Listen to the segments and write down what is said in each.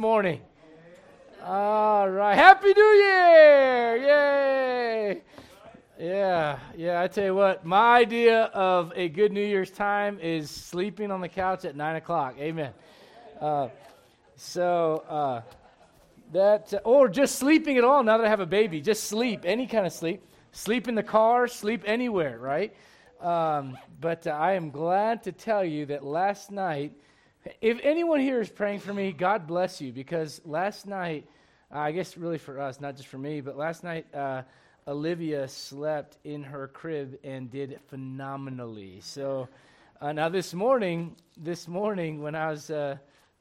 morning. All right. Happy New Year! Yay! Yeah, yeah. I tell you what, my idea of a good New Year's time is sleeping on the couch at nine o'clock. Amen. Uh, so uh, that, or just sleeping at all. Now that I have a baby, just sleep, any kind of sleep. Sleep in the car, sleep anywhere, right? Um, but uh, I am glad to tell you that last night if anyone here is praying for me, God bless you because last night, uh, I guess really for us, not just for me, but last night, uh, Olivia slept in her crib and did phenomenally. So uh, now this morning, this morning when I was uh,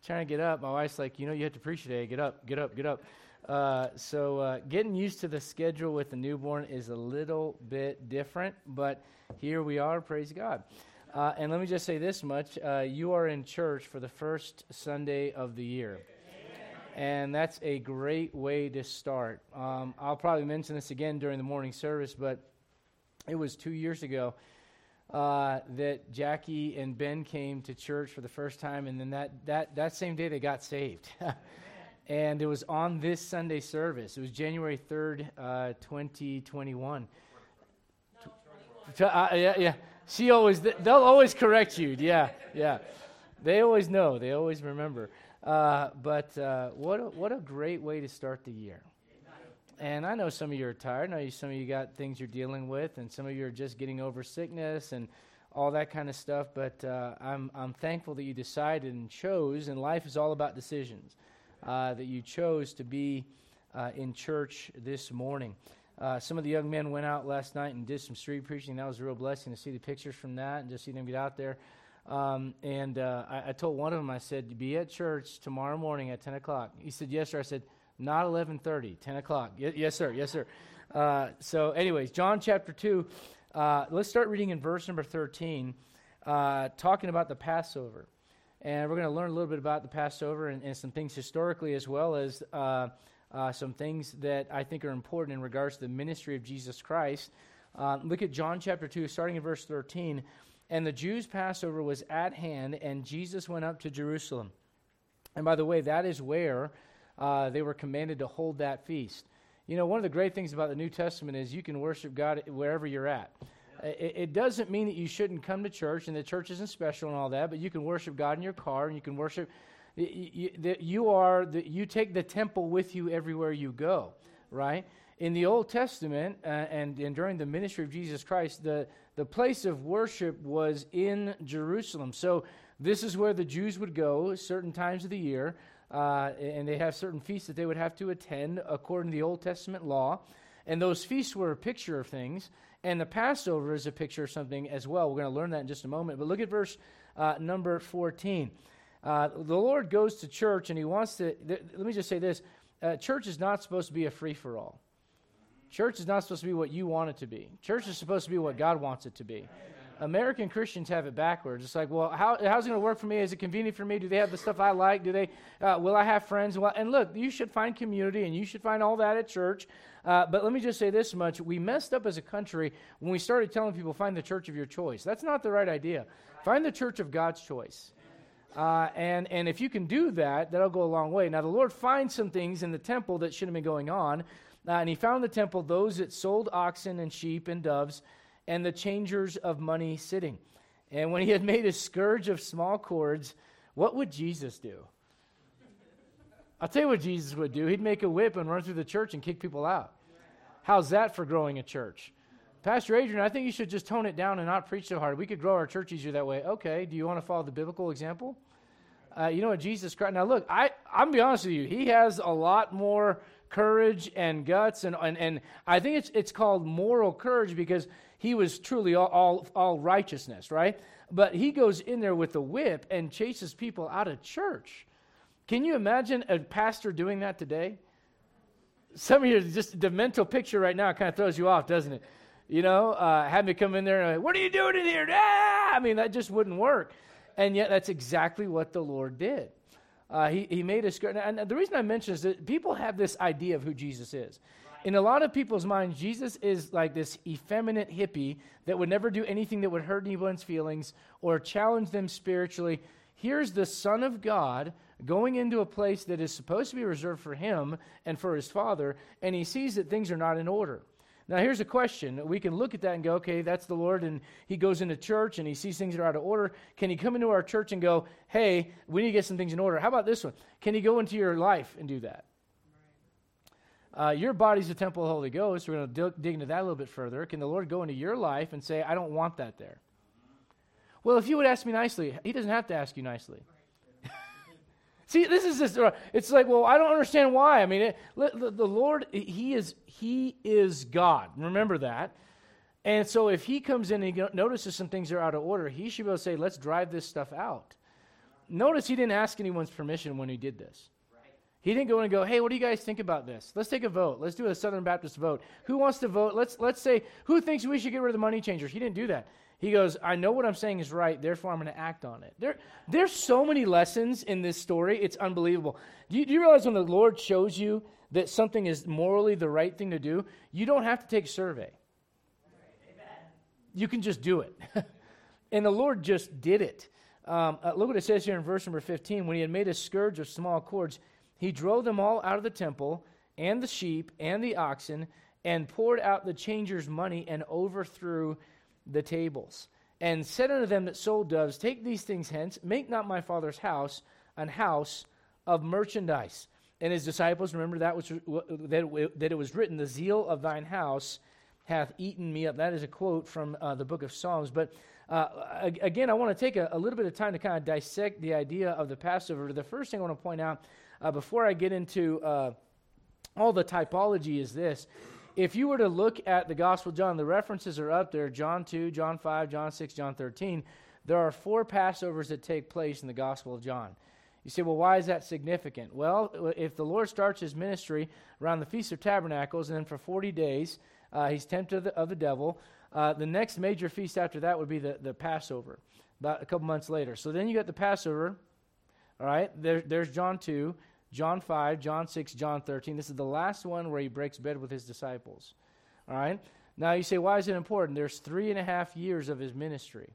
trying to get up, my wife's like, you know, you have to preach today. Get up, get up, get up. Uh, so uh, getting used to the schedule with the newborn is a little bit different, but here we are. Praise God. Uh, and let me just say this much uh, you are in church for the first Sunday of the year. And that's a great way to start. Um, I'll probably mention this again during the morning service, but it was two years ago uh, that Jackie and Ben came to church for the first time, and then that, that, that same day they got saved. and it was on this Sunday service. It was January 3rd, uh, 2021. Uh, yeah, yeah. She always, they'll always correct you. Yeah, yeah. They always know. They always remember. Uh, but uh, what, a, what a great way to start the year. And I know some of you are tired. I know some of you got things you're dealing with, and some of you are just getting over sickness and all that kind of stuff. But uh, I'm, I'm thankful that you decided and chose, and life is all about decisions, uh, that you chose to be uh, in church this morning. Uh, some of the young men went out last night and did some street preaching. That was a real blessing to see the pictures from that and just see them get out there. Um, and uh, I, I, told one of them, I said, "Be at church tomorrow morning at 10 o'clock." He said, "Yes, sir." I said, "Not 11:30, 10 o'clock." Y- yes, sir. Yes, sir. Uh, so, anyways, John chapter two. Uh, let's start reading in verse number 13, uh, talking about the Passover, and we're going to learn a little bit about the Passover and, and some things historically as well as uh, some things that I think are important in regards to the ministry of Jesus Christ. Uh, look at John chapter 2, starting in verse 13. And the Jews' Passover was at hand, and Jesus went up to Jerusalem. And by the way, that is where uh, they were commanded to hold that feast. You know, one of the great things about the New Testament is you can worship God wherever you're at. It, it, doesn't mean that you shouldn't come to church and the church isn't special and all that, but you can worship God in your car and you can worship you, are you take the temple with you everywhere you go, right? In the Old Testament uh, and, and during the ministry of Jesus Christ, the, the place of worship was in Jerusalem. So this is where the Jews would go certain times of the year, uh, and they have certain feasts that they would have to attend according to the Old Testament law. And those feasts were a picture of things, and the Passover is a picture of something as well. We're going to learn that in just a moment. But look at verse uh, number 14. Uh, the Lord goes to church and he wants to. Th- let me just say this uh, church is not supposed to be a free for all. Church is not supposed to be what you want it to be. Church is supposed to be what God wants it to be. American Christians have it backwards. It's like, well, how, how's it going to work for me? Is it convenient for me? Do they have the stuff I like? Do they? Uh, will I have friends? Well, and look, you should find community, and you should find all that at church. Uh, but let me just say this much: we messed up as a country when we started telling people find the church of your choice. That's not the right idea. Find the church of God's choice. Uh, and, and if you can do that, that'll go a long way. Now, the Lord finds some things in the temple that shouldn't have been going on. Uh, and he found in the temple those that sold oxen and sheep and doves and the changers of money sitting. And when he had made a scourge of small cords, what would Jesus do? I'll tell you what Jesus would do. He'd make a whip and run through the church and kick people out. How's that for growing a church? Pastor Adrian, I think you should just tone it down and not preach so hard. We could grow our church easier that way. Okay, do you want to follow the biblical example? Uh, you know what Jesus Christ. Now, look, I, I'm gonna be honest with you. He has a lot more courage and guts, and, and, and I think it's, it's called moral courage because he was truly all, all, all righteousness, right? But he goes in there with a whip and chases people out of church. Can you imagine a pastor doing that today? Some of you, just the mental picture right now kind of throws you off, doesn't it? You know, uh, had me come in there and, like, what are you doing in here? Ah! I mean, that just wouldn't work. And yet, that's exactly what the Lord did. Uh, he, he made us, and the reason I mention is that people have this idea of who Jesus is. In a lot of people's minds, Jesus is like this effeminate hippie that would never do anything that would hurt anyone's feelings or challenge them spiritually. Here's the Son of God going into a place that is supposed to be reserved for him and for his father, and he sees that things are not in order. Now, here's a question. We can look at that and go, okay, that's the Lord, and he goes into church and he sees things that are out of order. Can he come into our church and go, hey, we need to get some things in order? How about this one? Can he go into your life and do that? Uh, your body's the temple of the Holy Ghost. We're going to dig into that a little bit further. Can the Lord go into your life and say, I don't want that there? Well, if you would ask me nicely, he doesn't have to ask you nicely. See, this is just, it's like, well, I don't understand why. I mean, it, the, the Lord, he is, he is God. Remember that. And so if he comes in and he notices some things are out of order, he should be able to say, let's drive this stuff out. Notice he didn't ask anyone's permission when he did this. He didn't go in and go, hey, what do you guys think about this? Let's take a vote. Let's do a Southern Baptist vote. Who wants to vote? Let's, let's say, who thinks we should get rid of the money changers? He didn't do that. He goes, I know what I'm saying is right, therefore I'm going to act on it. There, there's so many lessons in this story, it's unbelievable. Do you, do you realize when the Lord shows you that something is morally the right thing to do, you don't have to take a survey. You can just do it. and the Lord just did it. Um, uh, look what it says here in verse number 15. When he had made a scourge of small cords, he drove them all out of the temple, and the sheep, and the oxen, and poured out the changers' money, and overthrew the tables, and said unto them that sold doves, Take these things hence, make not my father's house an house of merchandise. And his disciples, remember that, which, that, that it was written, The zeal of thine house hath eaten me up. That is a quote from uh, the book of Psalms. But uh, again, I want to take a, a, little bit of time to kind of dissect the idea of the Passover. The first thing I want to point out uh, before I get into uh, all the typology is this if you were to look at the Gospel of John, the references are up there John 2, John 5, John 6, John 13. There are four Passovers that take place in the Gospel of John. You say, well, why is that significant? Well, if the Lord starts his ministry around the Feast of Tabernacles, and then for 40 days uh, he's tempted of the, of the devil, uh, the next major feast after that would be the, the Passover, about a couple months later. So then you got the Passover, all right? There, there's John 2. John 5, John 6, John 13. This is the last one where he breaks bread with his disciples. All right? Now you say, why is it important? There's three and a half years of his ministry.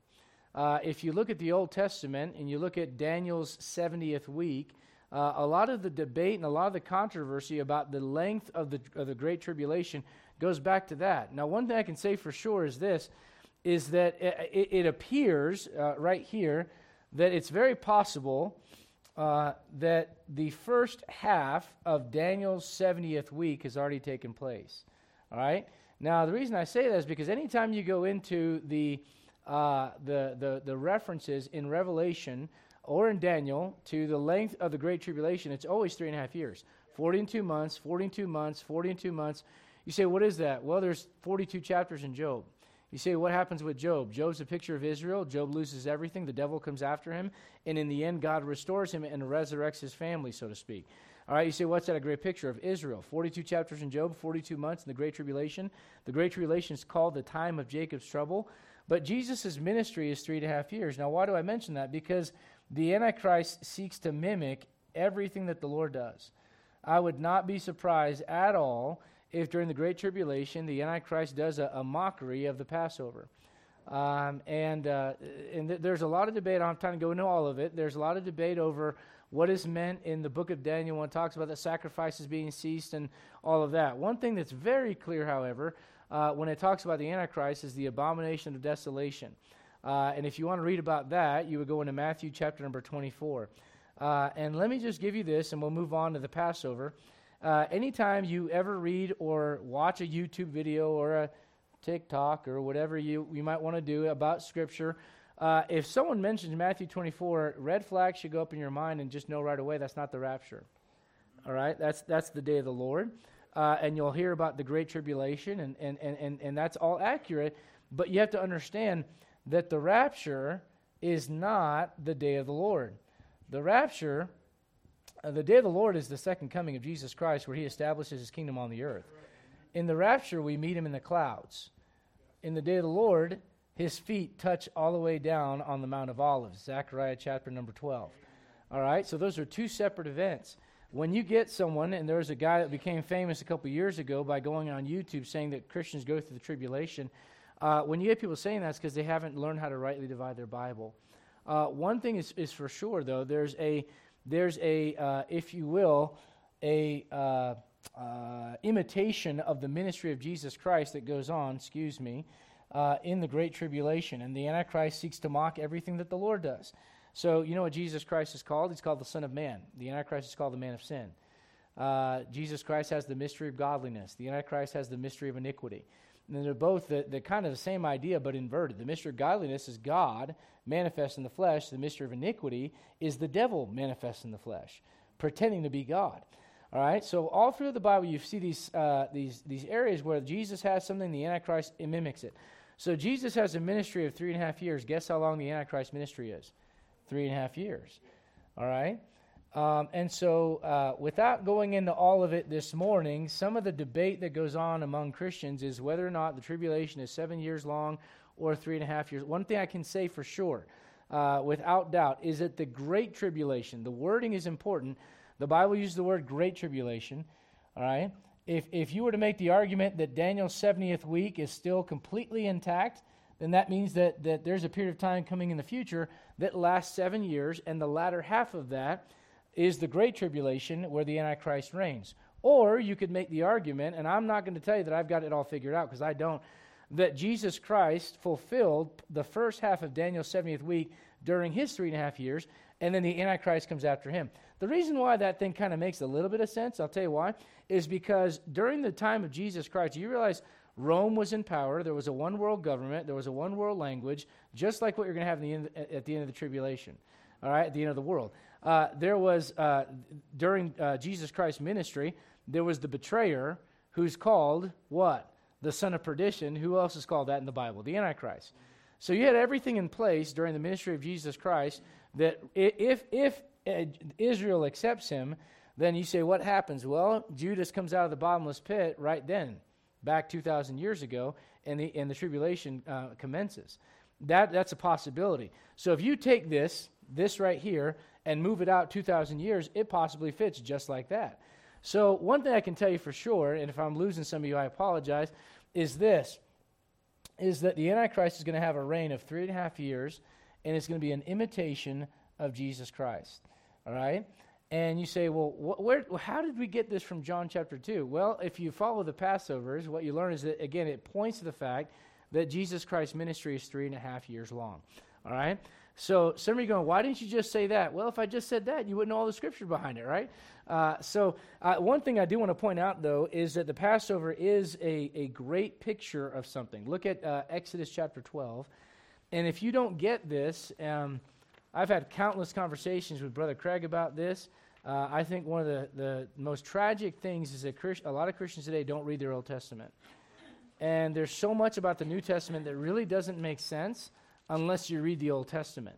Uh, if you look at the Old Testament and you look at Daniel's 70th week, uh, a lot of the debate and a lot of the controversy about the length of the, of the Great Tribulation goes back to that. Now, one thing I can say for sure is this, is that it, it appears uh, right here that it's very possible uh, that the first half of Daniel's 70th week has already taken place. All right? Now, the reason I say that is because anytime you go into the, uh, the, the, the references in Revelation or in Daniel to the length of the Great Tribulation, it's always three and a half years 42 months, 42 months, 42 months. You say, what is that? Well, there's 42 chapters in Job. You say, what happens with Job? Job's a picture of Israel. Job loses everything. The devil comes after him. And in the end, God restores him and resurrects his family, so to speak. All right, you say, what's that? A great picture of Israel. 42 chapters in Job, 42 months in the Great Tribulation. The Great Tribulation is called the time of Jacob's trouble. But Jesus' ministry is three and a half years. Now, why do I mention that? Because the Antichrist seeks to mimic everything that the Lord does. I would not be surprised at all if during the Great Tribulation the Antichrist does a, a mockery of the Passover. Um, and uh, and th- there's a lot of debate. I don't have time to go into all of it. There's a lot of debate over what is meant in the book of Daniel when it talks about the sacrifices being ceased and all of that. One thing that's very clear, however, uh, when it talks about the Antichrist is the abomination of desolation. Uh, and if you want to read about that, you would go into Matthew chapter number 24. Uh, and let me just give you this, and we'll move on to the Passover. Uh, anytime you ever read or watch a YouTube video or a TikTok or whatever you, you might want to do about Scripture, uh, if someone mentions Matthew 24, red flags should go up in your mind and just know right away that's not the rapture. All right? That's, that's the day of the Lord. Uh, and you'll hear about the Great Tribulation, and, and, and, and, and that's all accurate. But you have to understand that the rapture is not the day of the Lord. The rapture the day of the Lord is the second coming of Jesus Christ, where he establishes his kingdom on the earth. In the rapture, we meet him in the clouds. In the day of the Lord, his feet touch all the way down on the Mount of Olives, Zechariah chapter number 12. All right, so those are two separate events. When you get someone, and there was a guy that became famous a couple years ago by going on YouTube saying that Christians go through the tribulation, uh, when you get people saying that, it's because they haven't learned how to rightly divide their Bible. Uh, one thing is, is for sure, though, there's a there's a, uh, if you will, a uh, uh, imitation of the ministry of Jesus Christ that goes on, excuse me, uh, in the Great Tribulation. And the Antichrist seeks to mock everything that the Lord does. So, you know what Jesus Christ is called? He's called the Son of Man. The Antichrist is called the man of sin. Uh, Jesus Christ has the mystery of godliness. The Antichrist has the mystery of iniquity. And they're both the, the kind of the same idea, but inverted. The mystery of godliness is God manifest in the flesh. The mystery of iniquity is the devil manifest in the flesh, pretending to be God. All right. So all through the Bible, you see these uh, these these areas where Jesus has something, the Antichrist mimics it. So Jesus has a ministry of three and a half years. Guess how long the Antichrist ministry is? Three and a half years. All right. Um, and so, uh, without going into all of it this morning, some of the debate that goes on among Christians is whether or not the tribulation is seven years long or three and a half years. One thing I can say for sure, uh, without doubt, is that the great tribulation, the wording is important. The Bible uses the word great tribulation. All right? If, if you were to make the argument that Daniel's 70th week is still completely intact, then that means that, that there's a period of time coming in the future that lasts seven years, and the latter half of that is the Great Tribulation where the Antichrist reigns. Or you could make the argument, and I'm not going to tell you that I've got it all figured out because I don't, that Jesus Christ fulfilled the first half of Daniel's 70th week during his three and a half years, and then the Antichrist comes after him. The reason why that thing kind of makes a little bit of sense, I'll tell you why, is because during the time of Jesus Christ, you realize Rome was in power. There was a one world government. There was a one world language, just like what you're going to have the end, at the end of the tribulation, all right, at the end of the world uh, there was, uh, during uh, Jesus Christ's ministry, there was the betrayer who's called what? The son of perdition. Who else is called that in the Bible? The Antichrist. So you had everything in place during the ministry of Jesus Christ that if, if uh, Israel accepts him, then you say, what happens? Well, Judas comes out of the bottomless pit right then, back 2,000 years ago, and the, and the tribulation uh, commences. That, that's a possibility. So if you take this, this right here, and move it out 2,000 years, it possibly fits just like that. So, one thing I can tell you for sure, and if I'm losing some of you, I apologize, is this is that the Antichrist is going to have a reign of three and a half years, and it's going to be an imitation of Jesus Christ. All right? And you say, well, wh- where, how did we get this from John chapter 2? Well, if you follow the Passovers, what you learn is that, again, it points to the fact that Jesus Christ's ministry is three and a half years long. All right? So some of you going, why didn't you just say that? Well, if I just said that, you wouldn't know all the scripture behind it, right? Uh, so uh, one thing I do want to point out, though, is that the Passover is a, a great picture of something. Look at uh, Exodus chapter 12. And if you don't get this, um, I've had countless conversations with Brother Craig about this. Uh, I think one of the, the most tragic things is that Christ, a lot of Christians today don't read their Old Testament. And there's so much about the New Testament that really doesn't make sense unless you read the Old Testament.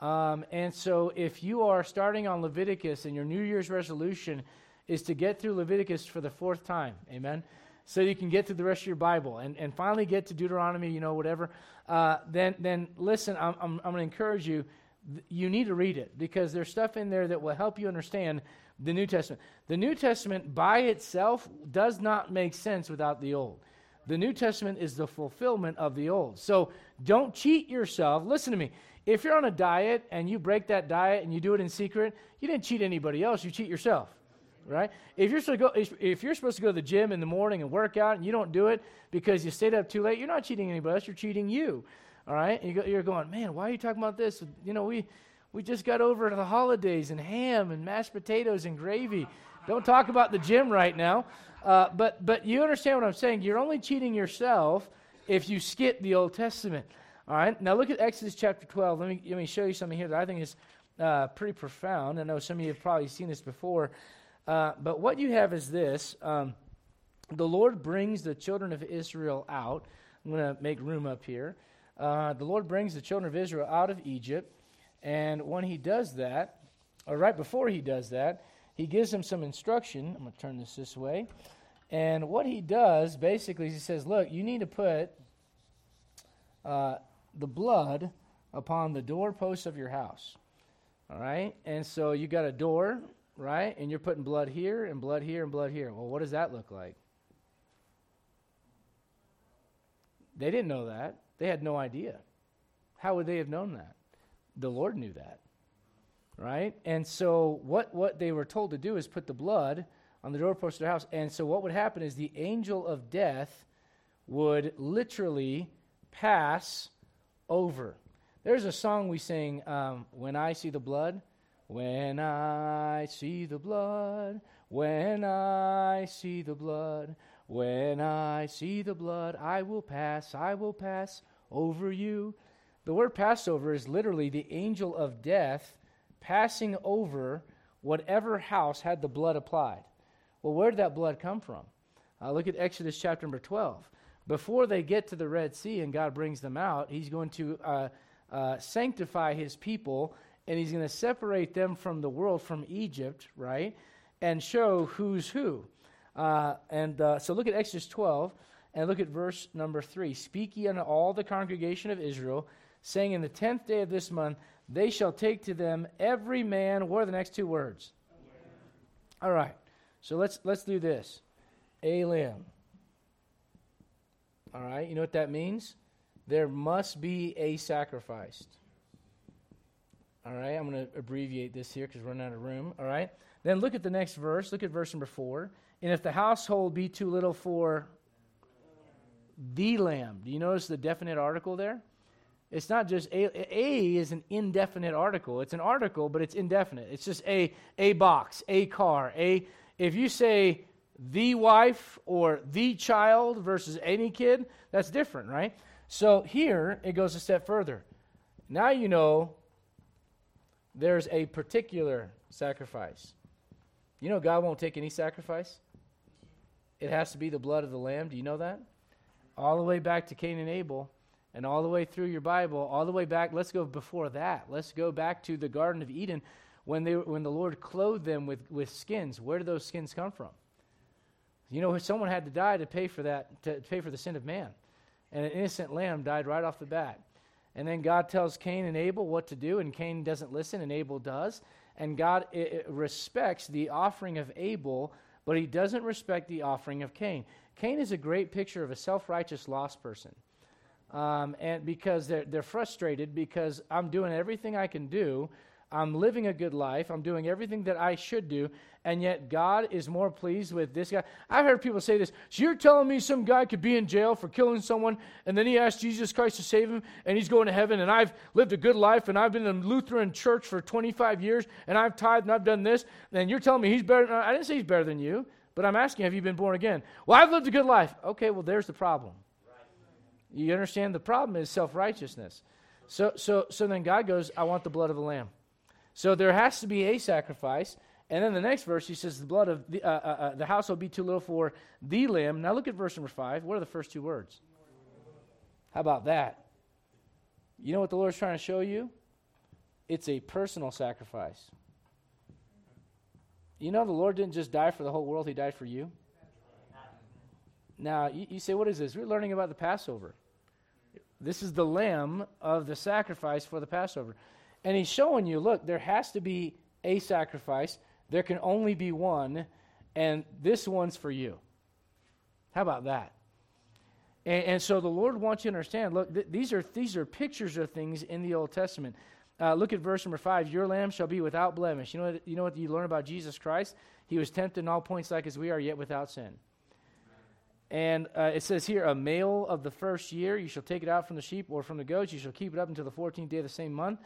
Um, and so, if you are starting on Leviticus and your New Year's resolution is to get through Leviticus for the fourth time, amen, so you can get through the rest of your Bible and, and finally get to Deuteronomy, you know, whatever, uh, then, then listen, I'm, I'm, I'm going to encourage you. You need to read it because there's stuff in there that will help you understand the New Testament. The New Testament by itself does not make sense without the Old. The New Testament is the fulfillment of the Old. So don't cheat yourself. Listen to me. If you're on a diet and you break that diet and you do it in secret, you didn't cheat anybody else, you cheat yourself. Right? If you're supposed to go, if you're supposed to go to the gym in the morning and work out and you don't do it because you stayed up too late, you're not cheating anybody else, you're cheating you. All right? And you're going, man, why are you talking about this? You know, we, we just got over the holidays and ham and mashed potatoes and gravy. Don't talk about the gym right now. Uh, but, but you understand what I'm saying. You're only cheating yourself if you skip the Old Testament. All right, now look at Exodus chapter 12. Let me, let me show you something here that I think is uh, pretty profound. I know some of you have probably seen this before. Uh, but what you have is this um, the Lord brings the children of Israel out. I'm going to make room up here. Uh, the Lord brings the children of Israel out of Egypt. And when he does that, or right before he does that, he gives them some instruction. I'm going to turn this this way. And what he does basically is he says, Look, you need to put uh, the blood upon the doorposts of your house. All right? And so you got a door, right? And you're putting blood here and blood here and blood here. Well, what does that look like? They didn't know that. They had no idea. How would they have known that? The Lord knew that. right? And so what, what they were told to do is put the blood on the doorpost of their house. And so what would happen is the angel of death would literally pass over. There's a song we sing, um, When I See the Blood. When I see the blood, when I see the blood, when I see the blood, I will pass, I will pass over you. The word Passover is literally the angel of death passing over whatever house had the blood applied. Well, where did that blood come from? Uh, look at Exodus chapter number 12. Before they get to the Red Sea and God brings them out, He's going to uh, uh, sanctify His people and He's going to separate them from the world, from Egypt, right? And show who's who. Uh, and uh, so look at Exodus 12 and look at verse number 3. Speak ye unto all the congregation of Israel, saying, In the tenth day of this month, they shall take to them every man. What are the next two words? All right. So let's let's do this. A lamb. All right. You know what that means? There must be a sacrificed. All right. I'm going to abbreviate this here because we're running out of room. All right. Then look at the next verse. Look at verse number four. And if the household be too little for the lamb, do you notice the definite article there? It's not just a, a is an indefinite article. It's an article, but it's indefinite. It's just a a box, a car, a. If you say the wife or the child versus any kid, that's different, right? So here it goes a step further. Now you know there's a particular sacrifice. You know God won't take any sacrifice. It has to be the blood of the lamb. Do you know that? All the way back to Cain and Abel and all the way through your Bible, all the way back, let's go before that. Let's go back to the Garden of Eden when, they, when the Lord clothed them with, with skins. Where did those skins come from? You know, someone had to die to pay for that, to pay for the sin of man. And an innocent lamb died right off the bat. And then God tells Cain and Abel what to do, and Cain doesn't listen, and Abel does. And God it, it respects the offering of Abel, but he doesn't respect the offering of Cain. Cain is a great picture of a self righteous lost person um, and because they're, they're frustrated because I'm doing everything I can do. I'm living a good life. I'm doing everything that I should do. And yet, God is more pleased with this guy. I've heard people say this. So, you're telling me some guy could be in jail for killing someone, and then he asked Jesus Christ to save him, and he's going to heaven, and I've lived a good life, and I've been in Lutheran church for 25 years, and I've tithed, and I've done this, and you're telling me he's better. I didn't say he's better than you, but I'm asking, have you been born again? Well, I've lived a good life. Okay, well, there's the problem. You understand? The problem is self righteousness. So, so, so then God goes, I want the blood of the lamb. So there has to be a sacrifice. And then the next verse, he says, the blood of the, uh, uh, uh, the house will be too little for the lamb. Now look at verse number five. What are the first two words? How about that? You know what the Lord's trying to show you? It's a personal sacrifice. You know, the Lord didn't just die for the whole world, He died for you. Now, you, you say, what is this? We're learning about the Passover. This is the lamb of the sacrifice for the Passover. And he's showing you look, there has to be a sacrifice, there can only be one, and this one's for you. How about that? And, and so the Lord wants you to understand look, th- these, are, these are pictures of things in the Old Testament. Uh, look at verse number five. Your lamb shall be without blemish. You know, what, you know what you learn about Jesus Christ? He was tempted in all points like as we are, yet without sin. And uh, it says here, a male of the first year, you shall take it out from the sheep or from the goats. You shall keep it up until the 14th day of the same month.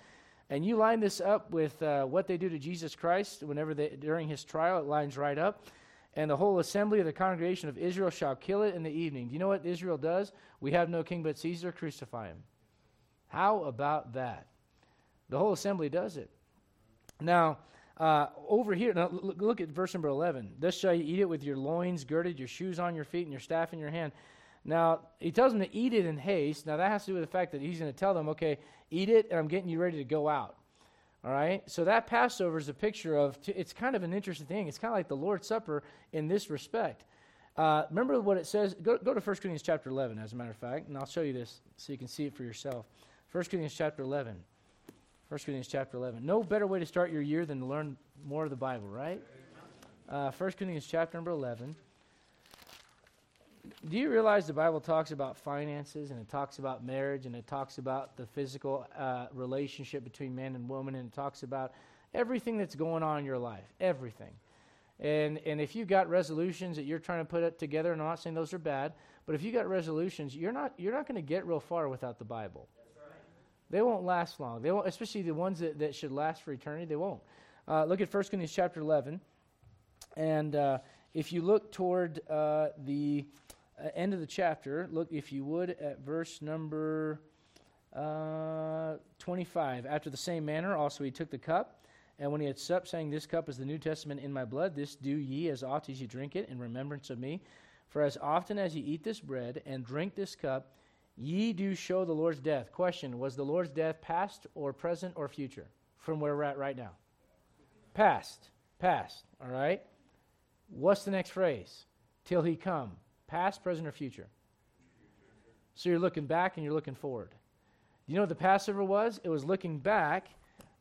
And you line this up with uh, what they do to Jesus Christ whenever they, during his trial. It lines right up. And the whole assembly of the congregation of Israel shall kill it in the evening. Do you know what Israel does? We have no king but Caesar, crucify him. How about that? The whole assembly does it. Now, uh, over here, now look, look at verse number 11. Thus shall you eat it with your loins girded, your shoes on your feet, and your staff in your hand. Now, he tells them to eat it in haste. Now, that has to do with the fact that he's going to tell them, okay, eat it, and I'm getting you ready to go out. All right? So that Passover is a picture of, it's kind of an interesting thing. It's kind of like the Lord's Supper in this respect. Uh, remember what it says? Go, go to 1 Corinthians chapter 11, as a matter of fact, and I'll show you this so you can see it for yourself. 1 Corinthians chapter 11. 1 Corinthians chapter 11. No better way to start your year than to learn more of the Bible, right? Uh, 1 Corinthians chapter number 11. Do you realize the Bible talks about finances and it talks about marriage and it talks about the physical uh, relationship between man and woman and it talks about everything that's going on in your life, everything. And, and if you've got resolutions that you're trying to put together, and I'm not saying those are bad, but if you got resolutions, you're not, you're not going to get real far without the Bible. They won't last long. They won't, especially the ones that, that should last for eternity, they won't. Uh, look at 1 Corinthians chapter 11. And uh, if you look toward uh, the uh, end of the chapter, look, if you would, at verse number uh, 25. After the same manner, also he took the cup. And when he had supped, saying, This cup is the New Testament in my blood, this do ye as oft as ye drink it in remembrance of me. For as often as ye eat this bread and drink this cup, ye do show the Lord's death. Question Was the Lord's death past or present or future from where we're at right now? Past. Past. All right? What's the next phrase? Till he come. Past, present, or future? So you're looking back and you're looking forward. You know what the Passover was? It was looking back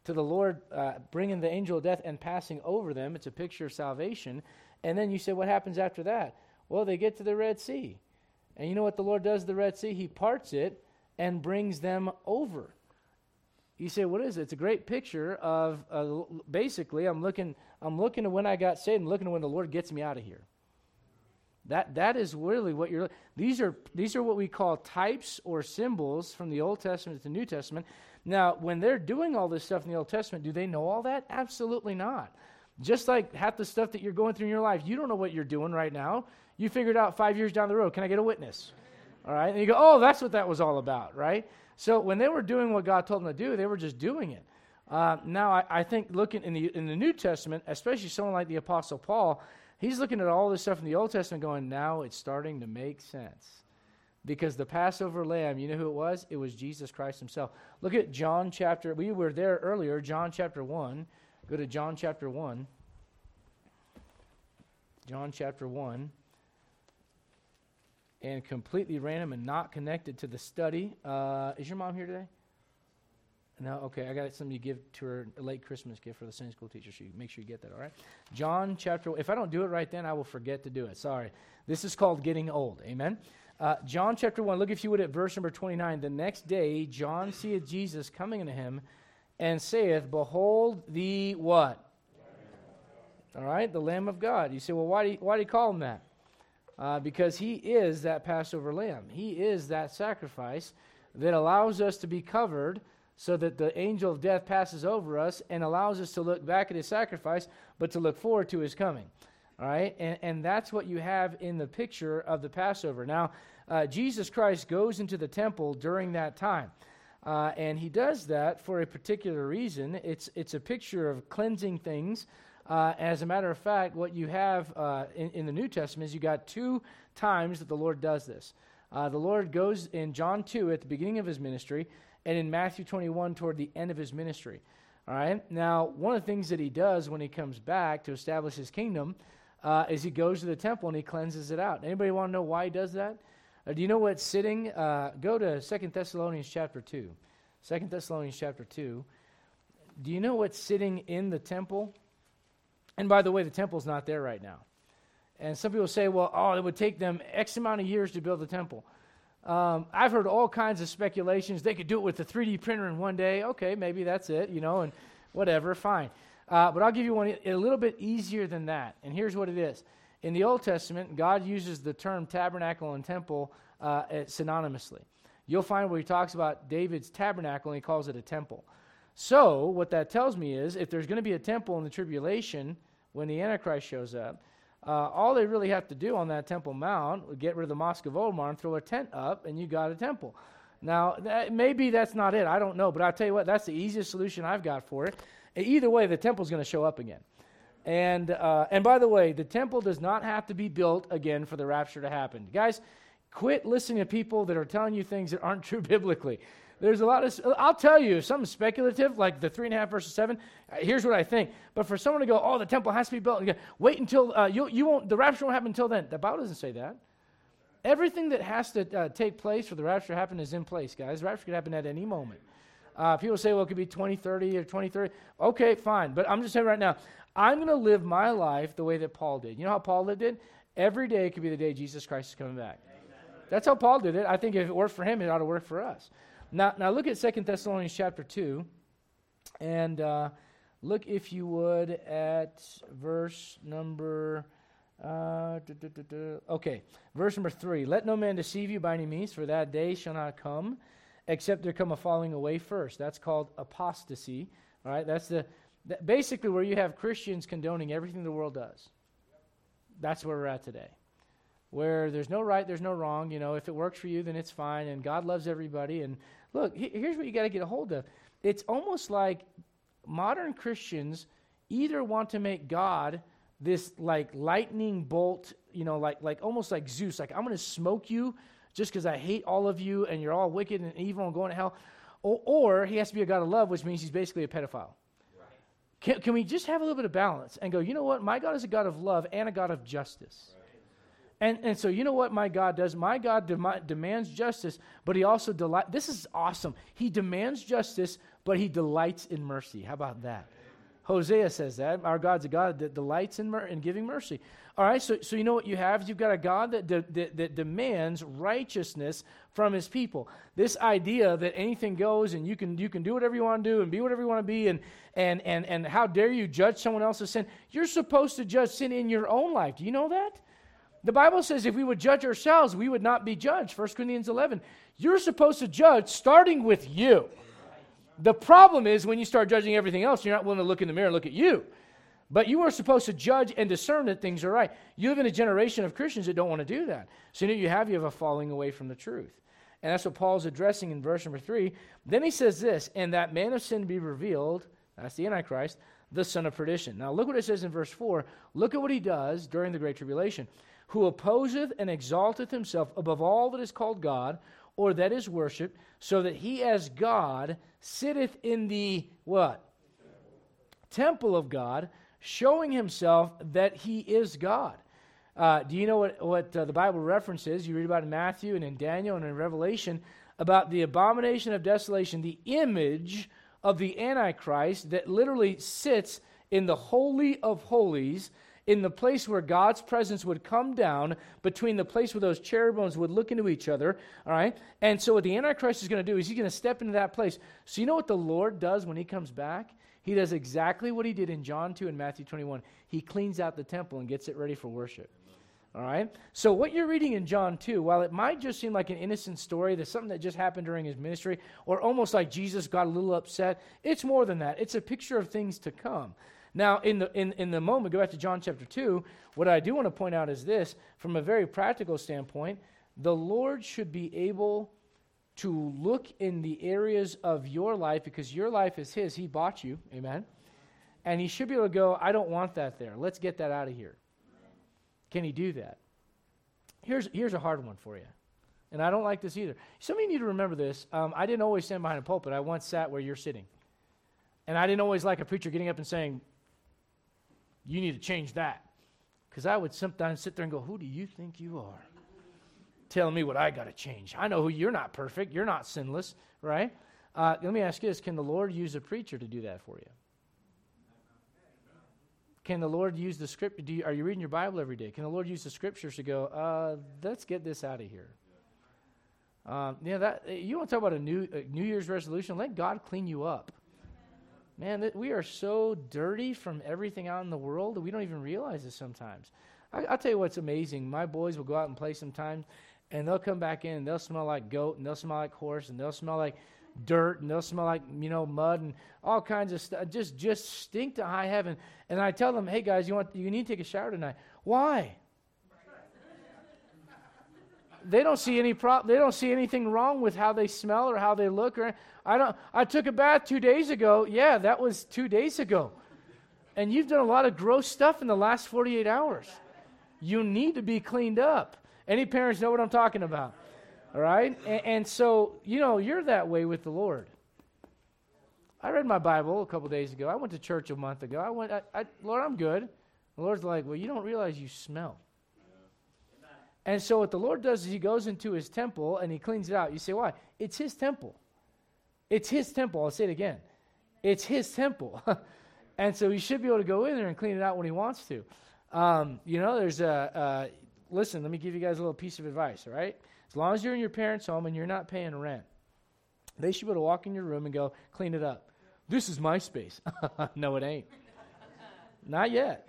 to the Lord uh, bringing the angel of death and passing over them. It's a picture of salvation. And then you say, what happens after that? Well, they get to the Red Sea. And you know what the Lord does to the Red Sea? He parts it and brings them over. You say, what is it? It's a great picture of uh, basically, I'm looking, I'm looking to when I got saved and looking to when the Lord gets me out of here. That, that is really what you're. These are these are what we call types or symbols from the Old Testament to the New Testament. Now, when they're doing all this stuff in the Old Testament, do they know all that? Absolutely not. Just like half the stuff that you're going through in your life, you don't know what you're doing right now. You figured out five years down the road. Can I get a witness? All right. And you go, oh, that's what that was all about, right? So when they were doing what God told them to do, they were just doing it. Uh, now, I, I, think looking in the, in the New Testament, especially someone like the Apostle Paul, he's looking at all this stuff in the Old Testament going, now it's starting to make sense. Because the Passover lamb, you know who it was? It was Jesus Christ himself. Look at John chapter, we were there earlier, John chapter 1. Go to John chapter 1. John chapter 1 and completely random and not connected to the study. Uh, is your mom here today? No, okay. I got something to give to her a late Christmas gift for the Sunday school teacher. So you make sure you get that. All right. John chapter. If I don't do it right, then I will forget to do it. Sorry. This is called getting old. Amen. Uh, John chapter one. Look if you would at verse number twenty-nine. The next day, John seeth Jesus coming unto him, and saith, "Behold the what?" All right, the Lamb of God. You say, well, why do you, why do you call him that? uh, because he is that Passover lamb. He is that sacrifice that allows us to be covered so that the angel of death passes over us and allows us to look back at his sacrifice, but to look forward to his coming. All right? And, and that's what you have in the picture of the Passover. Now, uh, Jesus Christ goes into the temple during that time. Uh, and he does that for a particular reason. It's, it's a picture of cleansing things uh, as a matter of fact, what you have uh, in, in, the New Testament is you got two times that the Lord does this. Uh, the Lord goes in John 2 at the beginning of his ministry, and in Matthew 21 toward the end of his ministry. All right? Now, one of the things that he does when he comes back to establish his kingdom uh, is he goes to the temple and he cleanses it out. Anybody want to know why he does that? Uh, do you know what's sitting? Uh, go to Second Thessalonians chapter 2. Second Thessalonians chapter 2. Do you know what's sitting in the temple? And by the way, the temple's not there right now. And some people say, well, oh, it would take them X amount of years to build the temple. Um, I've heard all kinds of speculations. They could do it with a 3D printer in one day. Okay, maybe that's it, you know, and whatever, fine. Uh, but I'll give you one a little bit easier than that. And here's what it is. In the Old Testament, God uses the term tabernacle and temple uh, synonymously. You'll find where he talks about David's tabernacle and he calls it a temple. So, what that tells me is if there's going to be a temple in the tribulation, when the Antichrist shows up, uh, all they really have to do on that Temple Mount, get rid of the Mosque of Omar and throw a tent up, and you got a temple. Now, that, maybe that's not it. I don't know. But I'll tell you what, that's the easiest solution I've got for it. Either way, the temple's going to show up again. And, uh, and by the way, the temple does not have to be built again for the rapture to happen. Guys, quit listening to people that are telling you things that aren't true biblically. There's a lot of, I'll tell you, something speculative, like the three and a half verses seven, uh, here's what I think. But for someone to go, oh, the temple has to be built, wait until, uh, you, you won't, the rapture won't happen until then. The Bible doesn't say that. Everything that has to uh, take place for the rapture to happen is in place, guys. The rapture could happen at any moment. Uh, people say, well, it could be 2030 or 2030. Okay, fine. But I'm just saying right now, I'm going to live my life the way that Paul did. You know how Paul lived it? Every day could be the day Jesus Christ is coming back. That's how Paul did it. I think if it worked for him, it ought to work for us. Now, now look at Second Thessalonians chapter 2, and uh, Look, if you would, at verse number. Uh, okay, verse number three. Let no man deceive you by any means, for that day shall not come, except there come a falling away first. That's called apostasy. All right, that's the that basically where you have Christians condoning everything the world does. That's where we're at today. Where there's no right, there's no wrong. You know, if it works for you, then it's fine, and God loves everybody. And look, here's what you got to get a hold of. It's almost like modern Christians either want to make God this like lightning bolt, you know, like like almost like Zeus, like I'm going to smoke you just because I hate all of you and you're all wicked and evil and going to hell, or, or he has to be a God of love, which means he's basically a pedophile. Can, can we just have a little bit of balance and go, you know what? My God is a God of love and a God of justice. And, and so, you know what my God does? My God dem- demands justice, but he also delights. This is awesome. He demands justice, but he delights in mercy. How about that? Hosea says that. Our God's a God that delights in, mer- in giving mercy. All right, so, so you know what you have? You've got a God that, de- that, that demands righteousness from his people. This idea that anything goes and you can, you can do whatever you want to do and be whatever you want to be, and, and, and, and how dare you judge someone else's sin? You're supposed to judge sin in your own life. Do you know that? The Bible says if we would judge ourselves, we would not be judged. 1 Corinthians 11. You're supposed to judge starting with you. The problem is when you start judging everything else, you're not willing to look in the mirror and look at you. But you are supposed to judge and discern that things are right. You live in a generation of Christians that don't want to do that. So you know you have you have a falling away from the truth. And that's what Paul's addressing in verse number three. Then he says this, and that man of sin be revealed, that's the Antichrist, the son of perdition. Now look what it says in verse 4. Look at what he does during the Great Tribulation. Who opposeth and exalteth himself above all that is called God, or that is worshiped, so that he as God sitteth in the what? Temple of God, showing himself that he is God. Uh, do you know what, what uh, the Bible references? You read about in Matthew and in Daniel and in Revelation about the abomination of desolation, the image of the Antichrist that literally sits in the Holy of Holies in the place where God's presence would come down, between the place where those cherubims would look into each other. All right? And so, what the Antichrist is going to do is he's going to step into that place. So, you know what the Lord does when he comes back? He does exactly what he did in John 2 and Matthew 21. He cleans out the temple and gets it ready for worship. All right? So, what you're reading in John 2, while it might just seem like an innocent story, that's something that just happened during his ministry, or almost like Jesus got a little upset, it's more than that. It's a picture of things to come. Now, in the, in, in the moment, go back to John chapter 2, what I do want to point out is this from a very practical standpoint, the Lord should be able to look in the areas of your life because your life is His. He bought you. Amen. And He should be able to go, I don't want that there. Let's get that out of here. Can He do that? Here's, here's a hard one for you. And I don't like this either. Some of you need to remember this. Um, I didn't always stand behind a pulpit. I once sat where you're sitting. And I didn't always like a preacher getting up and saying, you need to change that. Because I would sometimes sit there and go, Who do you think you are? Telling me what I got to change. I know who you're not perfect. You're not sinless, right? Uh, let me ask you this Can the Lord use a preacher to do that for you? Can the Lord use the script? You, are you reading your Bible every day? Can the Lord use the scriptures to go, uh, let's get this out of here? Um, yeah, that you want to talk about a new a New Year's resolution? Let God clean you up. Man, we are so dirty from everything out in the world that we don't even realize it sometimes. I, will tell you what's amazing. My boys will go out and play sometimes, and they'll come back in and they'll smell like goat, and they'll smell like horse, and they'll smell like dirt, and they'll smell like you know mud and all kinds of stuff. Just just stink to high heaven. And I tell them, hey guys, you want you need to take a shower tonight. Why? They don't see any pro- they don't see anything wrong with how they smell or how they look or I don't I took a bath 2 days ago. Yeah, that was 2 days ago. And you've done a lot of gross stuff in the last 48 hours. You need to be cleaned up. Any parents know what I'm talking about? All right? And, and so, you know, you're that way with the Lord. I read my Bible a couple days ago. I went to church a month ago. I went, I, I, Lord, I'm good. The Lord's like, well, you don't realize you smell. And so what the Lord does is he goes into his temple and he cleans it out. You say, why? It's his temple. It's his temple. I'll say it again. It's his temple. and so he should be able to go in there and clean it out when he wants to. Um, you know, there's a, listen, let me give you guys a little piece of advice, all right? As long as you're in your parents' home and you're not paying rent, they should be able to walk in your room and go, clean it up. This is my space. no, it ain't. Not yet.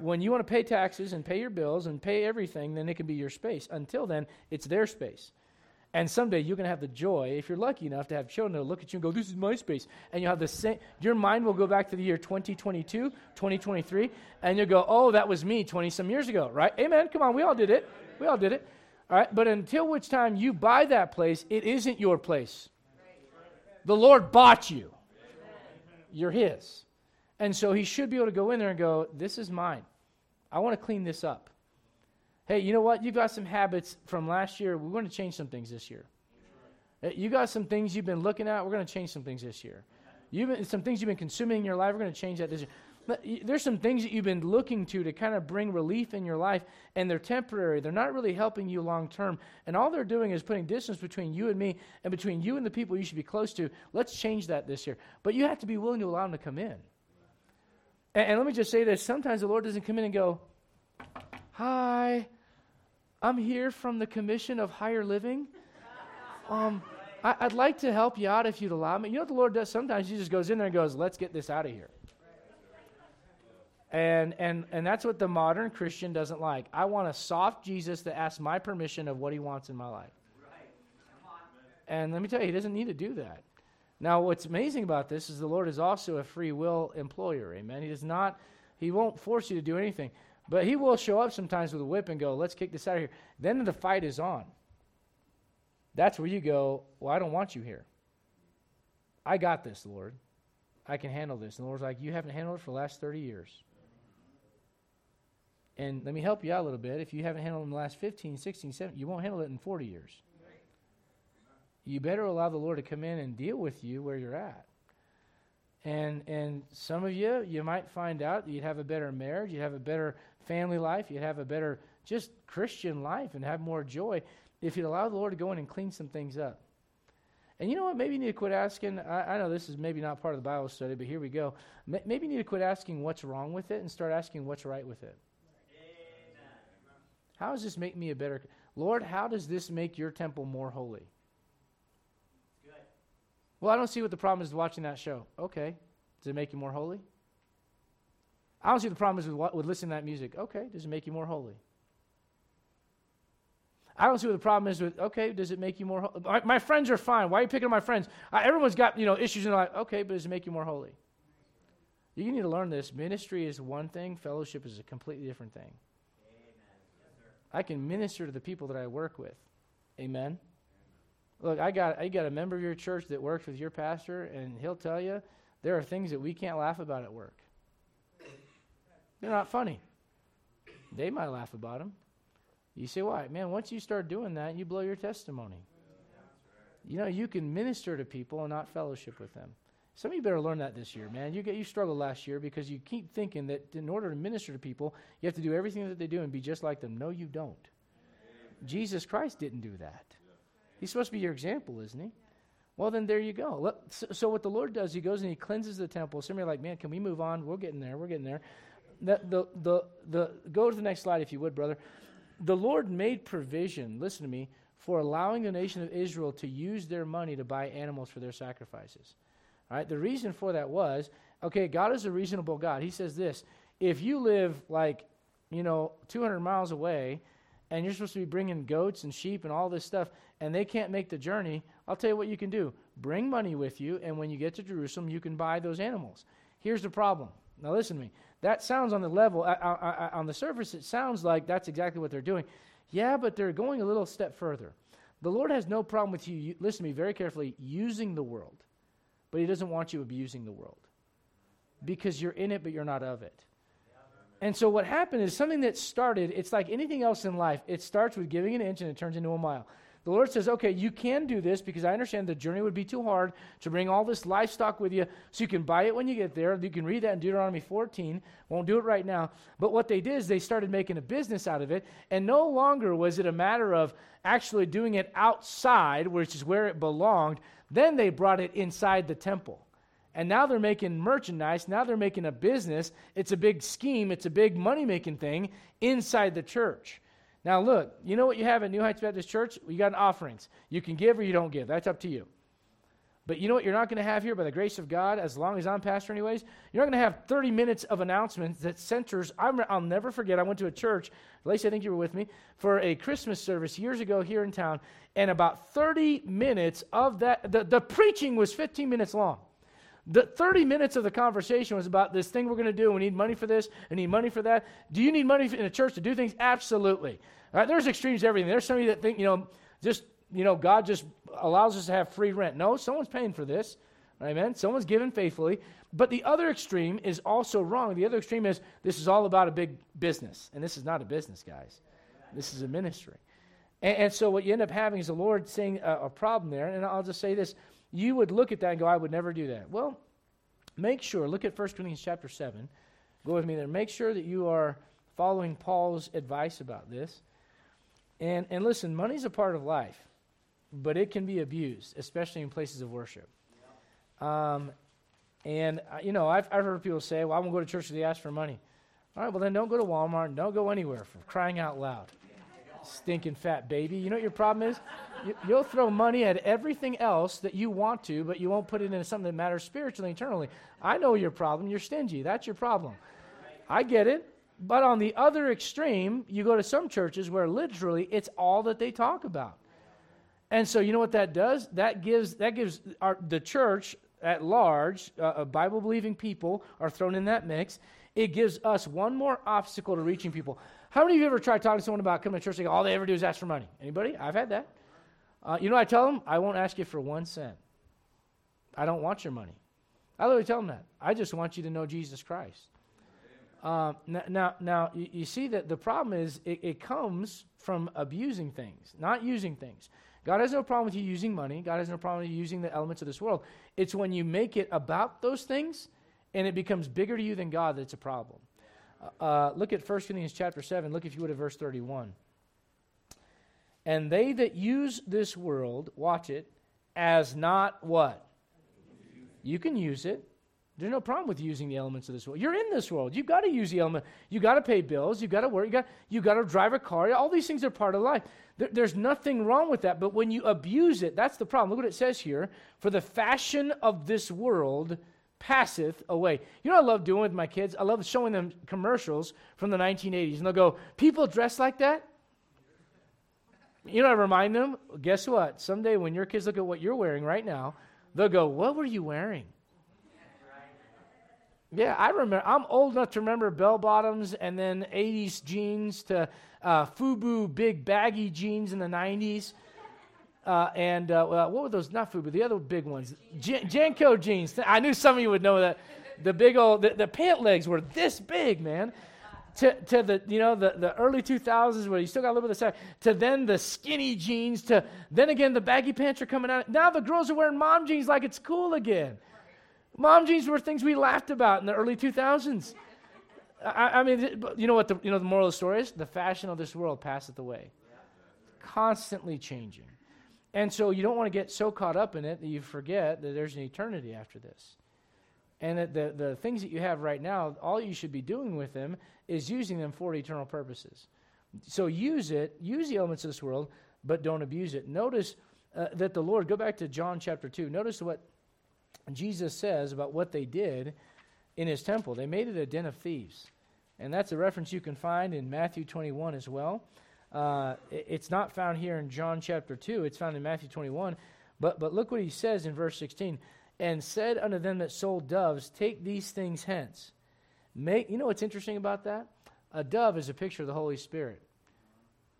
When you want to pay taxes and pay your bills and pay everything, then it can be your space. Until then, it's their space. And someday you're going to have the joy, if you're lucky enough to have children that look at you and go, This is my space. And you'll have the same, your mind will go back to the year 2022, 2023, and you'll go, Oh, that was me 20 some years ago, right? Amen. Come on, we all did it. We all did it. All right. But until which time you buy that place, it isn't your place. The Lord bought you, you're His. And so He should be able to go in there and go, This is mine. I want to clean this up. Hey, you know what? You've got some habits from last year. We're going to change some things this year. You got some things you've been looking at. We're going to change some things this year. You've been, some things you've been consuming in your life. We're going to change that this year. But there's some things that you've been looking to to kind of bring relief in your life, and they're temporary. They're not really helping you long term. And all they're doing is putting distance between you and me and between you and the people you should be close to. Let's change that this year. But you have to be willing to allow them to come in. And, and let me just say this sometimes the Lord doesn't come in and go, Hi, I'm here from the Commission of Higher Living. Um, I, would like to help you out if you'd allow me. You know what the Lord does? Sometimes He just goes in there and goes, "Let's get this out of here." And and and that's what the modern Christian doesn't like. I want a soft Jesus that asks my permission of what He wants in my life. And let me tell you, He doesn't need to do that. Now, what's amazing about this is the Lord is also a free will employer. Amen. He does not. He won't force you to do anything. But he will show up sometimes with a whip and go, let's kick this out of here. Then the fight is on. That's where you go, well, I don't want you here. I got this, Lord. I can handle this. And the Lord's like, you haven't handled it for the last 30 years. And let me help you out a little bit. If you haven't handled it in the last 15, 16, 17, you won't handle it in 40 years. You better allow the Lord to come in and deal with you where you're at. And and some of you, you might find out you'd have a better marriage, you'd have a better family life, you'd have a better just Christian life and have more joy if you'd allow the Lord to go in and clean some things up. And you know what? Maybe you need to quit asking. I, I know this is maybe not part of the Bible study, but here we go. maybe you need to quit asking what's wrong with it and start asking what's right with it. Amen. How does this make me a better? Lord, how does this make your temple more holy? Well, I don't see what the problem is with watching that show. Okay. Does it make you more holy? I don't see what the problem is with, what, with listening to that music. Okay, does it make you more holy? I don't see what the problem is with, okay, does it make you more holy? My, my, friends are fine. Why are you picking on my friends? Uh, everyone's got, you know, issues in their life. Okay, but does it make you more holy? You need to learn this. Ministry is one thing, fellowship is a completely different thing. I can minister to the people that I work with. Amen. Look, I got I got a member of your church that works with your pastor, and he'll tell you there are things that we can't laugh about at work. They're not funny. They might laugh about them. You say, why? Man, once you start doing that, you blow your testimony. You know, you can minister to people and not fellowship with them. Some of you better learn that this year, man. You get you struggled last year because you keep thinking that in order to minister to people, you have to do everything that they do and be just like them. No, you don't. Jesus Christ didn't do that. He's supposed to be your example, isn't he? Well, then there you go. So, what the Lord does, He goes and He cleanses the temple. Some are like, man, can we move on? We're getting there. We're getting there the, the, the, the, go to the next slide if you would, brother. The Lord made provision, listen to me, for allowing the nation of Israel to use their money to buy animals for their sacrifices. All right, the reason for that was okay, God is a reasonable God. He says this if you live like, you know, 200 miles away and you're supposed to be bringing goats and sheep and all this stuff, and they can't make the journey, I'll tell you what you can do. Bring money with you, and when you get to Jerusalem, you can buy those animals. Here's the problem. Now, listen to me. That sounds on the level, uh, uh, uh, on the surface, it sounds like that's exactly what they're doing. Yeah, but they're going a little step further. The Lord has no problem with you, listen to me very carefully, using the world, but He doesn't want you abusing the world because you're in it, but you're not of it. And so what happened is something that started, it's like anything else in life, it starts with giving an inch and it turns into a mile. The Lord says, okay, you can do this because I understand the journey would be too hard to bring all this livestock with you so you can buy it when you get there. You can read that in Deuteronomy 14. Won't do it right now. But what they did is they started making a business out of it. And no longer was it a matter of actually doing it outside, which is where it belonged. Then they brought it inside the temple. And now they're making merchandise. Now they're making a business. It's a big scheme, it's a big money making thing inside the church. Now, look, you know what you have at New Heights Baptist Church? You got an offerings. You can give or you don't give. That's up to you. But you know what you're not going to have here by the grace of God, as long as I'm pastor, anyways? You're not going to have 30 minutes of announcements that centers. i will never forget, I went to a church, Lacey, I think you were with me, for a Christmas service years ago here in town, and about 30 minutes of that, the, the preaching was 15 minutes long. The 30 minutes of the conversation was about this thing we're going to do. We need money for this. We need money for that. Do you need money in a church to do things? Absolutely. All right, there's extremes everything. There's some of you that think, you know, just you know, God just allows us to have free rent. No, someone's paying for this. Amen. Someone's given faithfully. But the other extreme is also wrong. The other extreme is this is all about a big business. And this is not a business, guys. This is a ministry. And, and so what you end up having is the Lord seeing a, a problem there. And I'll just say this. You would look at that and go, I would never do that. Well, make sure, look at 1 Corinthians chapter 7. Go with me there. Make sure that you are following Paul's advice about this. And, and listen, money's a part of life but it can be abused, especially in places of worship. Um, and, uh, you know, I've, I've heard people say, well, I won't go to church if they ask for money. All right, well, then don't go to Walmart and don't go anywhere for crying out loud. Stinking fat baby. You know what your problem is? You, you'll throw money at everything else that you want to, but you won't put it into something that matters spiritually, internally. I know your problem. You're stingy. That's your problem. I get it. But on the other extreme, you go to some churches where literally it's all that they talk about. And so you know what that does? That gives that gives our, the church at large, uh, Bible believing people are thrown in that mix. It gives us one more obstacle to reaching people. How many of you ever tried talking to someone about coming to church? Go, all they ever do is ask for money. Anybody? I've had that. Uh, you know, I tell them, I won't ask you for one cent. I don't want your money. I literally tell them that. I just want you to know Jesus Christ. Uh, now, now, you, you, see that the problem is it, it comes from abusing things, not using things. God has no problem with you using money. God has no problem with you using the elements of this world. It's when you make it about those things and it becomes bigger to you than God that it's a problem. Uh, look at 1 Corinthians chapter 7. Look, if you would, at verse 31. And they that use this world, watch it, as not what? You can use it. There's no problem with using the elements of this world. You're in this world. You've got to use the element. You've got to pay bills. You've got to work. You've got, you got to drive a car. All these things are part of life. There, there's nothing wrong with that. But when you abuse it, that's the problem. Look what it says here. For the fashion of this world passeth away. You know I love doing with my kids? I love showing them commercials from the 1980s. And they'll go, people dress like that? You know, I remind them, guess what? Someday when your kids look at what you're wearing right now, they'll go, what were you wearing? Yeah, I remember. I'm old enough to remember bell bottoms and then 80s jeans to uh, FUBU big baggy jeans in the 90s. Uh, and uh, what were those? Not FUBU, the other big ones. J- JNCO jeans. I knew some of you would know that. The big old, the, the pant legs were this big, man. To, to the you know the, the early 2000s where you still got a little bit of size to then the skinny jeans to then again the baggy pants are coming out now the girls are wearing mom jeans like it's cool again Mom jeans were things we laughed about in the early 2000s. I, I mean, you know what the, you know the moral of the story is? The fashion of this world passeth away. Constantly changing. And so you don't want to get so caught up in it that you forget that there's an eternity after this. And that the, the things that you have right now, all you should be doing with them is using them for eternal purposes. So use it, use the elements of this world, but don't abuse it. Notice uh, that the Lord, go back to John chapter 2, notice what Jesus says about what they did in his temple. They made it a den of thieves. And that's a reference you can find in Matthew 21 as well. Uh, it's not found here in John chapter 2, it's found in Matthew 21. But, but look what he says in verse 16 and said unto them that sold doves, Take these things hence. Make, you know what's interesting about that? A dove is a picture of the Holy Spirit.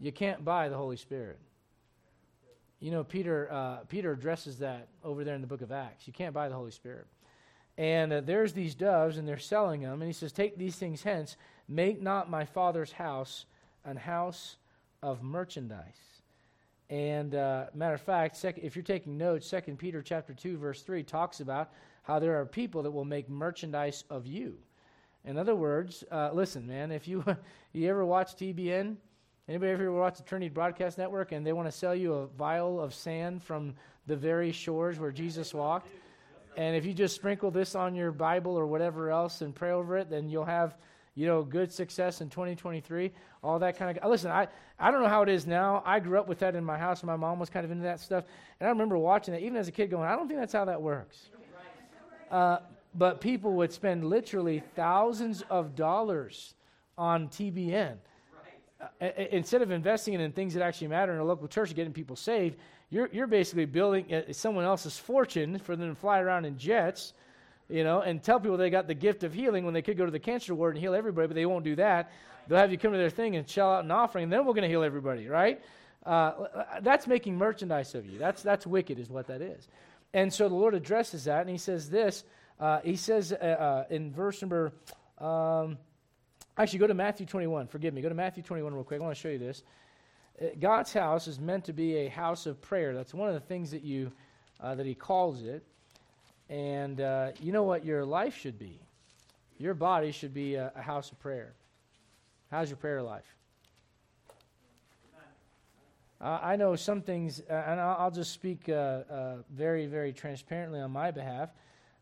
You can't buy the Holy Spirit. You know, Peter, uh, Peter addresses that over there in the book of Acts. You can't buy the Holy Spirit. And uh, there's these doves, and they're selling them. And he says, Take these things hence. Make not my father's house an house of merchandise. And uh, matter of fact, sec- if you're taking notes, Second Peter chapter 2, verse 3 talks about how there are people that will make merchandise of you. In other words, uh, listen, man, if you, you ever watch TBN, Anybody ever watch the Trinity Broadcast Network and they want to sell you a vial of sand from the very shores where Jesus walked? And if you just sprinkle this on your Bible or whatever else and pray over it, then you'll have you know, good success in 2023, all that kind of. Listen, I, I don't know how it is now. I grew up with that in my house. My mom was kind of into that stuff. And I remember watching that, even as a kid, going, I don't think that's how that works. Uh, but people would spend literally thousands of dollars on TBN. Uh, instead of investing in things that actually matter in a local church and getting people saved, you're, you're basically building uh, someone else's fortune for them to fly around in jets, you know, and tell people they got the gift of healing when they could go to the cancer ward and heal everybody, but they won't do that. They'll have you come to their thing and shell out an offering, and then we're going to heal everybody, right? Uh, that's making merchandise of you. That's, that's wicked, is what that is. And so the Lord addresses that, and He says this. Uh, he says uh, uh, in verse number, um, actually, go to Matthew 21. Forgive me. Go to Matthew 21 real quick. I want to show you this. Uh, God's house is meant to be a house of prayer. That's one of the things that you uh, that He calls it. And uh, you know what your life should be. Your body should be a, a house of prayer. How's your prayer life? Uh, I know some things, uh, and I'll, I'll, just speak very, very transparently on my behalf,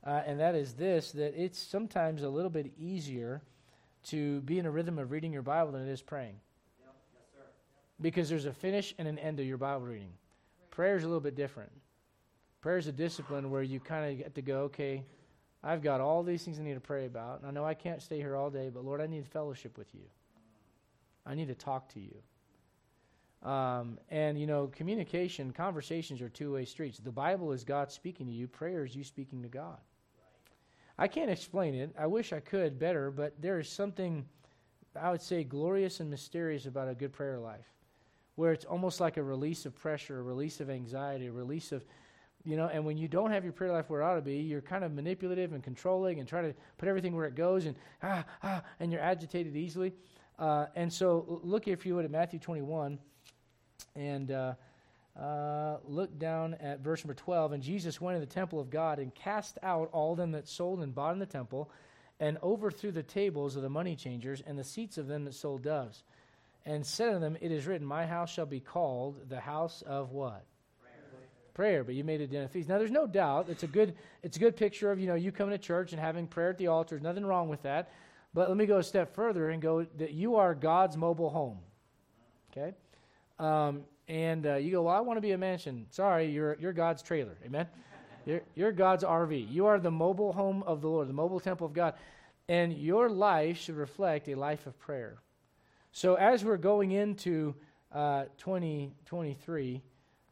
and that is this: that it's sometimes a little bit easier to be in a rhythm of reading your Bible than it is praying because there's a finish and an end to your Bible reading. Prayer is a little bit different. Prayer is a discipline where you kind of get to go, okay, I've got all these things I need to pray about. And I know I can't stay here all day, but Lord, I need fellowship with you. I need to talk to you. Um, and, you know, communication, conversations are two way streets. The Bible is God speaking to you, prayer is you speaking to God. I can't explain it. I wish I could better, but there is something, I would say, glorious and mysterious about a good prayer life where it's almost like a release of pressure, a release of anxiety, a release of, you know, and when you don't have your prayer life where it ought to be, you're kind of manipulative and controlling and trying to put everything where it goes and ah, ah, and you're agitated easily. Uh, and so look, if you would, at Matthew 21 and uh, uh, look down at verse number 12. And Jesus went in the temple of God and cast out all them that sold and bought in the temple and overthrew the tables of the money changers and the seats of them that sold doves and said unto them, It is written, My house shall be called the house of what? Prayer. but you made it of thieves. Now, there's no doubt it's a good it's a good picture of you know you coming to church and having prayer at the altar. There's nothing wrong with that. But let me go a step further and go that you are God's mobile home. Okay, um, and uh, you go, well, I want to be a mansion. Sorry, you're you're God's trailer. Amen. You're, you're God's RV. You are the mobile home of the Lord, the mobile temple of God, and your life should reflect a life of prayer. So as we're going into uh, 2023,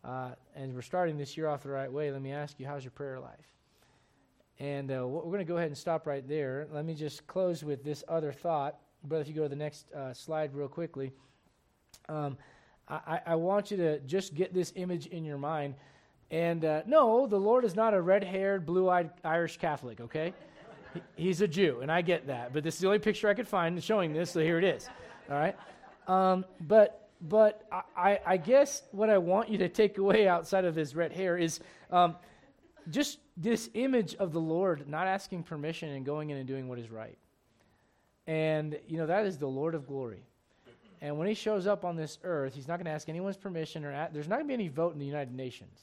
uh, and we're starting this year off the right way, let me ask you, how's your prayer life? And uh, we're going to go ahead and stop right there. Let me just close with this other thought. Brother, if you go to the next uh, slide real quickly, um, I, I, want you to just get this image in your mind. And uh, no, the Lord is not a red haired, blue eyed Irish Catholic, okay? He's a Jew, and I get that. But this is the only picture I could find showing this, so here it is. All right? Um, but but I, I guess what I want you to take away outside of this red hair is um, just this image of the Lord not asking permission and going in and doing what is right. And, you know, that is the Lord of glory. And when he shows up on this earth, he's not going to ask anyone's permission or there's not going to be any vote in the United Nations.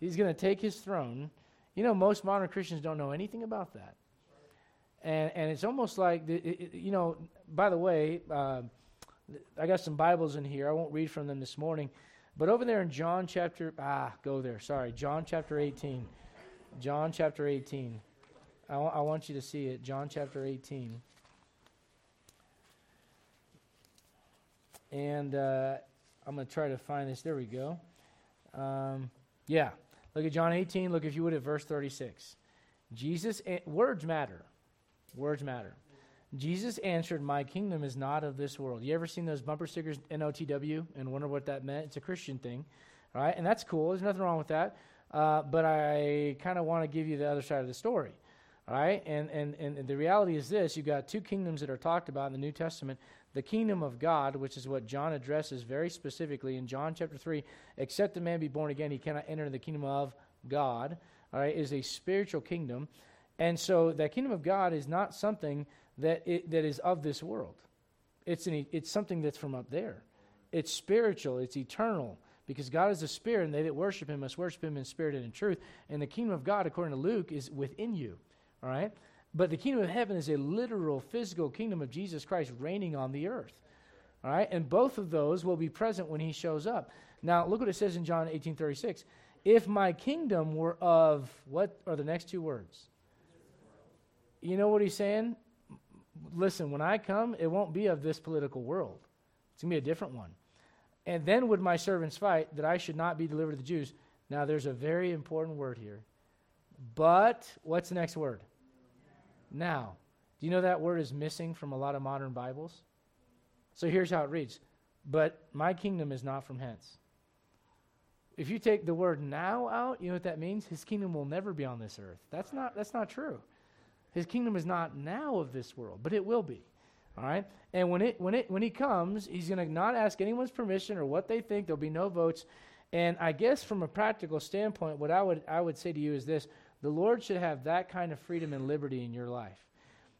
He's going to take his throne. You know, most modern Christians don't know anything about that. And, and it's almost like, the, it, you know, by the way, uh, I got some Bibles in here. I won't read from them this morning. But over there in John chapter, ah, go there, sorry. John chapter 18. John chapter 18. I, w- I want you to see it. John chapter 18. And uh, I'm going to try to find this. There we go. Um, yeah. Look at John 18. Look, if you would, at verse 36. Jesus, words matter. Words matter. Jesus answered, My kingdom is not of this world. You ever seen those bumper stickers, NOTW, and wonder what that meant? It's a Christian thing, right? And that's cool. There's nothing wrong with that. Uh, but I kind of want to give you the other side of the story, right? And, and, and the reality is this you've got two kingdoms that are talked about in the New Testament. The kingdom of God, which is what John addresses very specifically in John chapter 3, except a man be born again, he cannot enter the kingdom of God, all right, is a spiritual kingdom. And so that kingdom of God is not something that, it, that is of this world. It's, an, it's something that's from up there. It's spiritual, it's eternal, because God is a spirit, and they that worship him must worship him in spirit and in truth. And the kingdom of God, according to Luke, is within you. All right? But the kingdom of heaven is a literal, physical kingdom of Jesus Christ reigning on the earth. All right? And both of those will be present when he shows up. Now, look what it says in John 18 36. If my kingdom were of, what are the next two words? You know what he's saying? Listen, when I come, it won't be of this political world. It's going to be a different one. And then would my servants fight that I should not be delivered to the Jews. Now, there's a very important word here. But, what's the next word? Now. Do you know that word is missing from a lot of modern Bibles? So here's how it reads But my kingdom is not from hence. If you take the word now out, you know what that means? His kingdom will never be on this earth. That's not, that's not true. His kingdom is not now of this world, but it will be. All right? And when it when it when he comes, he's going to not ask anyone's permission or what they think. There'll be no votes. And I guess from a practical standpoint, what I would I would say to you is this: the Lord should have that kind of freedom and liberty in your life.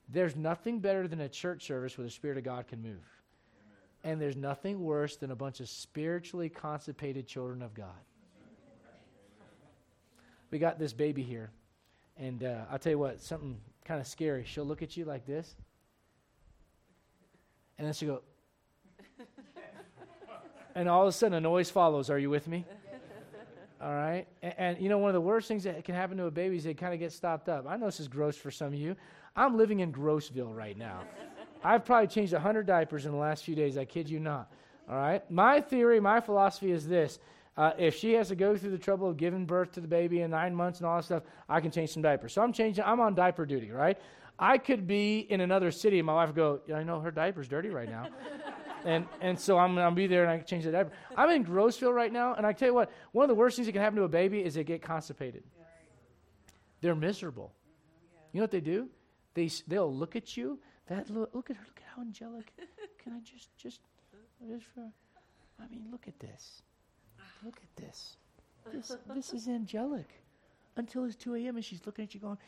There's nothing better than a church service where the Spirit of God can move. And there's nothing worse than a bunch of spiritually constipated children of God. We got this baby here. And uh, I'll tell you what, something kind of scary. She'll look at you like this. And then she'll go. and all of a sudden, a noise follows. Are you with me? All right. And, and, you know, one of the worst things that can happen to a baby is they kind of get stopped up. I know this is gross for some of you. I'm living in Grossville right now. I've probably changed 100 diapers in the last few days. I kid you not. All right. My theory, my philosophy is this. Uh, if she has to go through the trouble of giving birth to the baby in nine months and all that stuff, I can change some diapers. So I'm changing. I'm on diaper duty, right? I could be in another city and my wife would go, yeah, I know her diaper's dirty right now. and and so I'm gonna be there and I can change the diaper. I'm in Grossville right now, and I tell you what, one of the worst things that can happen to a baby is they get constipated. They're miserable. You know what they do? They they'll look at you. That look, look at her. Look at how angelic. Can I just just just for? I mean, look at this. Look at this. This this is angelic. Until it's 2 a.m. and she's looking at you going,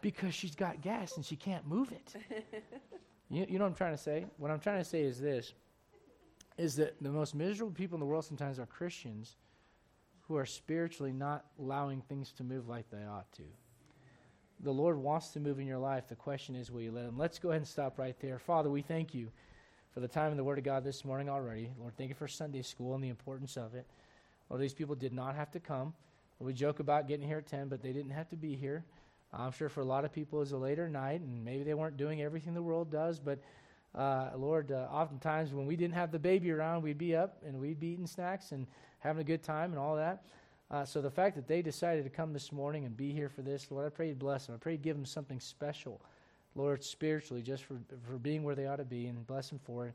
because she's got gas and she can't move it. You, you know what I'm trying to say? What I'm trying to say is this is that the most miserable people in the world sometimes are Christians who are spiritually not allowing things to move like they ought to. The Lord wants to move in your life. The question is, will you let Him? Let's go ahead and stop right there. Father, we thank you for the time in the Word of God this morning already. Lord, thank you for Sunday school and the importance of it. Lord, these people did not have to come. We joke about getting here at 10, but they didn't have to be here. I'm sure for a lot of people it's a later night, and maybe they weren't doing everything the world does, but uh, Lord, uh, oftentimes when we didn't have the baby around, we'd be up and we'd be eating snacks and having a good time and all that. Uh, so the fact that they decided to come this morning and be here for this, Lord, I pray you bless them. I pray you give them something special, Lord, spiritually, just for, for being where they ought to be, and bless them for it.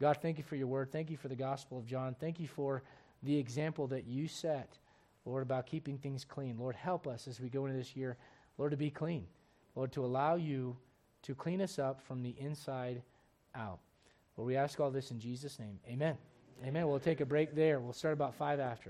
God, thank you for your word. Thank you for the Gospel of John. Thank you for the example that you set, Lord, about keeping things clean. Lord, help us as we go into this year, Lord, to be clean. Lord, to allow you to clean us up from the inside out. Lord, we ask all this in Jesus' name. Amen. Amen. We'll take a break there. We'll start about five after.